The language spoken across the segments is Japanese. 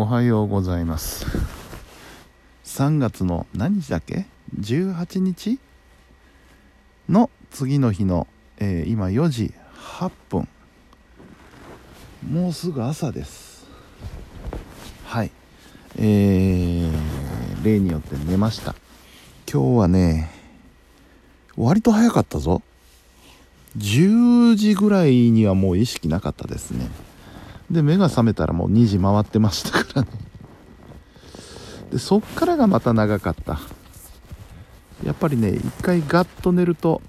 おはようございます。3月の何日だっけ？18日？の次の日の、えー今4時8分。もうすぐ朝です。はい。えー、例によって寝ました。今日はね割と早かったぞ。10時ぐらいにはもう意識なかったですね。で目が覚めたらもう2時回ってましたからね。でそっからがまた長かった。やっぱりね一回ガッと寝ると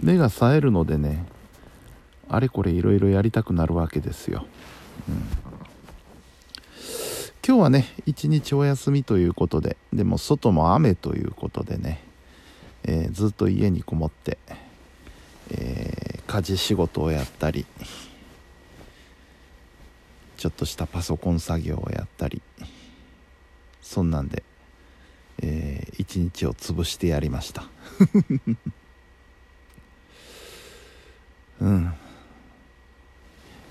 目が冴えるのでねあれこれいろいろやりたくなるわけですよ、うん、今日はね一日お休みということででも外も雨ということでね、えーずっと家にこもって、えー家事仕事をやったりちょっとしたパソコン作業をやったりそんなんで、えー一日を潰してやりました。うん。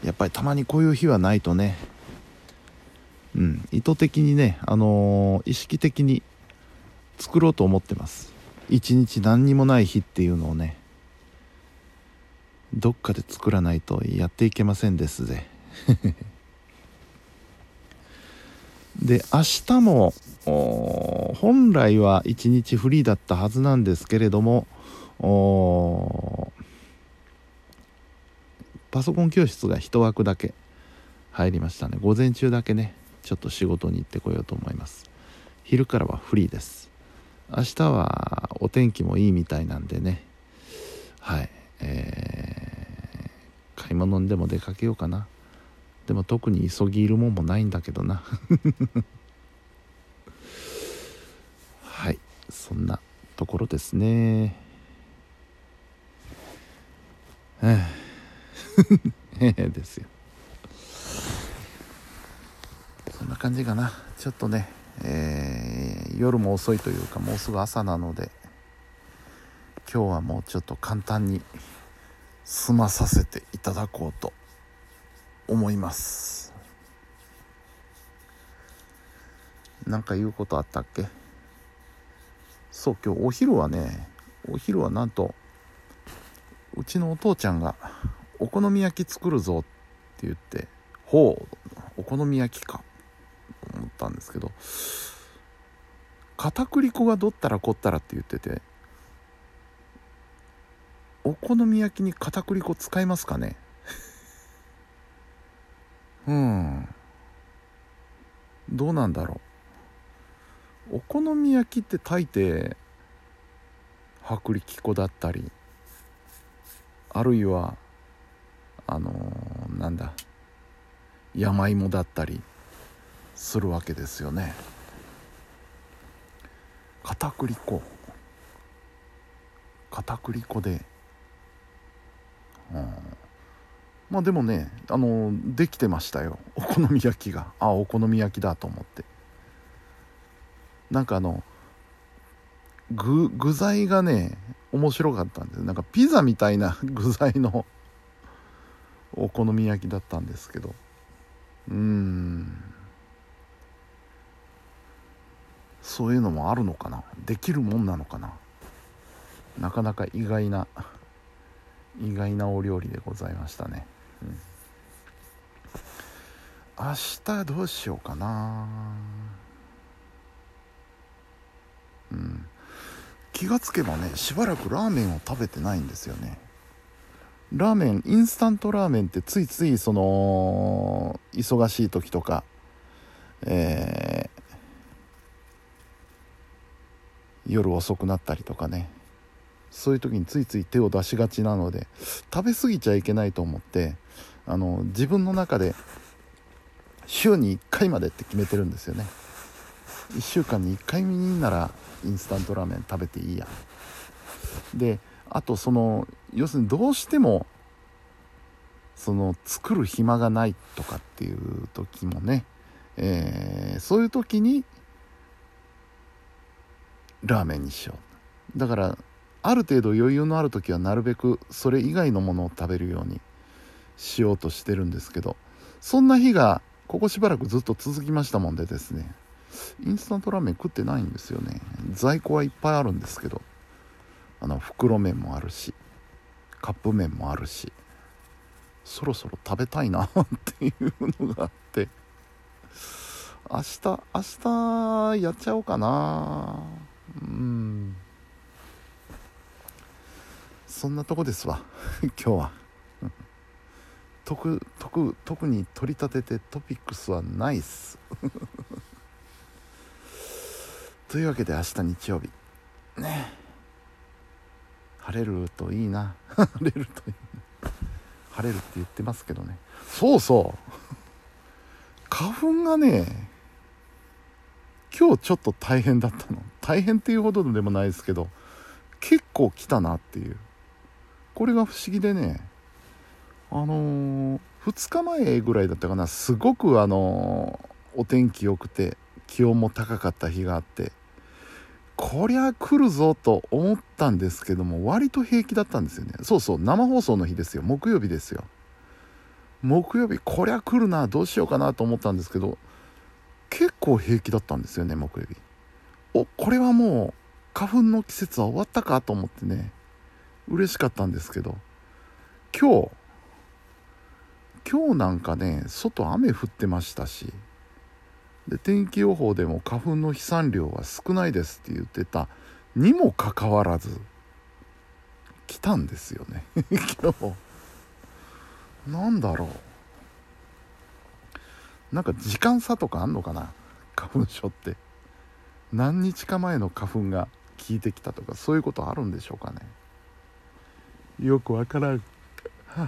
やっぱりたまにこういう日はないとね。うん。意図的にねあのー意識的に作ろうと思ってます。一日何にもない日っていうのをねどっかで作らないとやっていけませんですぜ。で明日も本来は一日フリーだったはずなんですけれどもパソコン教室が一枠だけ入りましたね。午前中だけねちょっと仕事に行ってこようと思います。昼からはフリーです。明日はお天気もいいみたいなんでね。はい。えー買い物にでも出かけようかな。でも特に急ぎいるもんもないんだけどな。はいそんなところですね。ええですよ。そんな感じかな。ちょっとね、えー夜も遅いというかもうすぐ朝なので今日はもうちょっと簡単に済まさせていただこうと思います。なんか言うことあったっけ？そう今日お昼はねお昼はなんとうちのお父ちゃんがお好み焼き作るぞって言ってほうお好み焼きかと思ったんですけど片栗粉がどったらこったらって言っててお好み焼きに片栗粉使いますかね？うん。どうなんだろう。お好み焼きって大抵薄力粉だったりあるいはあのーなんだ。山芋だったりするわけですよね。片栗粉。片栗粉でうん。まあでもねあのできてましたよ。お好み焼きが。あお好み焼きだと思って。なんかあの具具材がね面白かったんですなんかピザみたいな 具材のお好み焼きだったんですけど。うん。そういうのもあるのかな。できるもんなのかな。なかなか意外な意外なお料理でございましたね、うん、明日どうしようかな。うん。気がつけばねしばらくラーメンを食べてないんですよね。ラーメンインスタントラーメンってついついその忙しい時とかえー夜遅くなったりとかね。そういう時についつい手を出しがちなので食べ過ぎちゃいけないと思ってあの自分の中で週に1回までって決めてるんですよね。1週間に1回にならインスタントラーメン食べていいや。であとその要するにどうしてもその作る暇がないとかっていう時もね、えーそういう時にラーメンにしよう。だからある程度余裕のある時はなるべくそれ以外のものを食べるようにしようとしてるんですけどそんな日がここしばらくずっと続きましたもんでですね。インスタントラーメン食ってないんですよね。在庫はいっぱいあるんですけどあの袋麺もあるしカップ麺もあるしそろそろ食べたいな っていうのがあって。明日明日やっちゃおうかな。うん。そんなとこですわ。今日は。特特特に取り立ててトピックスはないっす。というわけで明日日曜日。ね。晴れるといいな。晴れるといいな。晴れるって言ってますけどね。そうそう。花粉がね今日ちょっと大変だったの。大変っていうほどでもないですけど結構来たなっていう。これが不思議でねあのー、2日前ぐらいだったかな。すごくあのー、お天気良くて気温も高かった日があってこりゃ来るぞと思ったんですけども割と平気だったんですよね。そうそう生放送の日ですよ。木曜日ですよ。木曜日こりゃ来るなどうしようかなと思ったんですけど結構平気だったんですよね木曜日。おこれはもう花粉の季節は終わったかと思ってね。嬉しかったんですけど今日今日なんかね外雨降ってましたしで天気予報でも花粉の飛散量は少ないですって言ってたにもかかわらず来たんですよね。今日。なんだろう。なんか時間差とかあんのかな？花粉症って。何日か前の花粉が効いてきたとかそういうことあるんでしょうかね。よくわからん。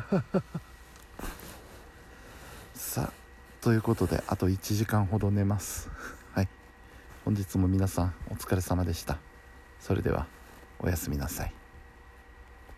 さあということであと1時間ほど寝ます。はい。本日も皆さんお疲れ様でした。それではおやすみなさい。